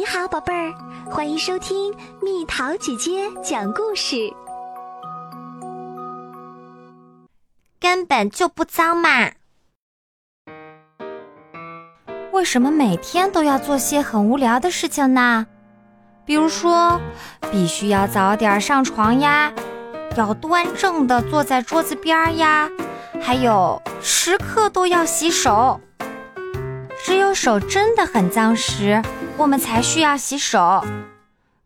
你好，宝贝儿，欢迎收听蜜桃姐姐讲故事。根本就不脏嘛！为什么每天都要做些很无聊的事情呢？比如说，必须要早点上床呀，要端正的坐在桌子边呀，还有时刻都要洗手。只有手真的很脏时，我们才需要洗手。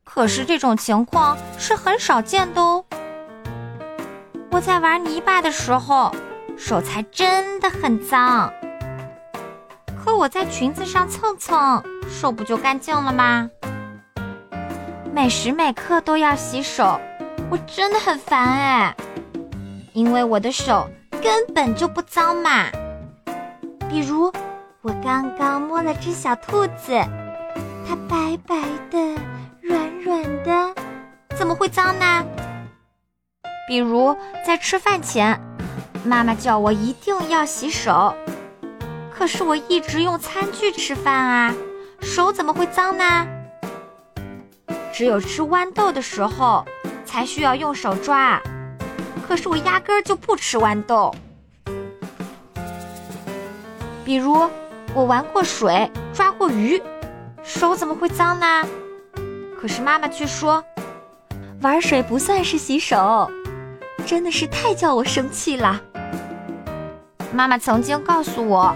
可是这种情况是很少见的哦。我在玩泥巴的时候，手才真的很脏。可我在裙子上蹭蹭，手不就干净了吗？每时每刻都要洗手，我真的很烦哎。因为我的手根本就不脏嘛。比如。我刚刚摸了只小兔子，它白白的、软软的，怎么会脏呢？比如在吃饭前，妈妈叫我一定要洗手，可是我一直用餐具吃饭啊，手怎么会脏呢？只有吃豌豆的时候才需要用手抓，可是我压根儿就不吃豌豆。比如。我玩过水，抓过鱼，手怎么会脏呢？可是妈妈却说，玩水不算是洗手，真的是太叫我生气了。妈妈曾经告诉我，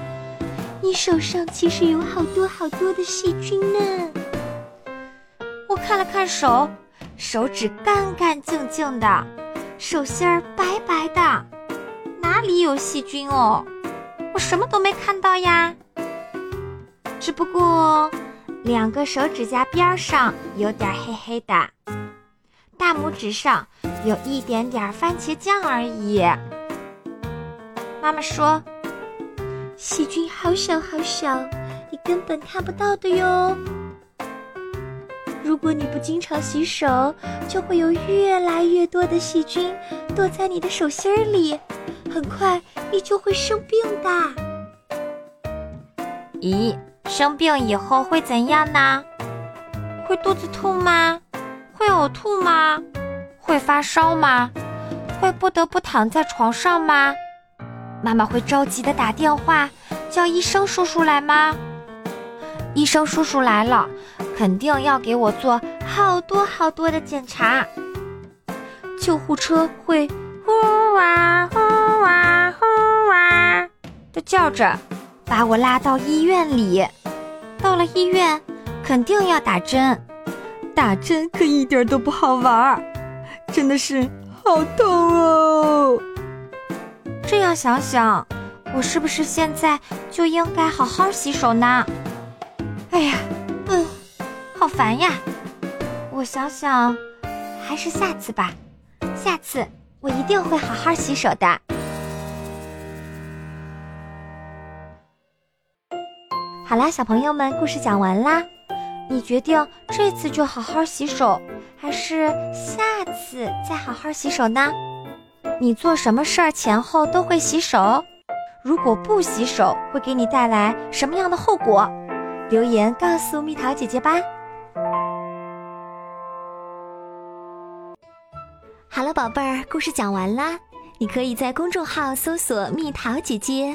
你手上其实有好多好多的细菌呢。我看了看手，手指干干净净的，手心儿白白的，哪里有细菌哦？我什么都没看到呀。只不过，两个手指甲边上有点黑黑的，大拇指上有一点点番茄酱而已。妈妈说：“细菌好小好小，你根本看不到的哟。如果你不经常洗手，就会有越来越多的细菌躲在你的手心里，很快你就会生病的。”咦？生病以后会怎样呢？会肚子痛吗？会呕吐吗？会发烧吗？会不得不躺在床上吗？妈妈会着急的打电话叫医生叔叔来吗？医生叔叔来了，肯定要给我做好多好多的检查。救护车会呼哇呼哇呼哇的叫着，把我拉到医院里。到了医院，肯定要打针，打针可一点都不好玩儿，真的是好痛哦。这样想想，我是不是现在就应该好好洗手呢？哎呀，嗯，好烦呀！我想想，还是下次吧，下次我一定会好好洗手的。好啦，小朋友们，故事讲完啦。你决定这次就好好洗手，还是下次再好好洗手呢？你做什么事儿前后都会洗手？如果不洗手，会给你带来什么样的后果？留言告诉蜜桃姐姐吧。好了，宝贝儿，故事讲完啦。你可以在公众号搜索“蜜桃姐姐”。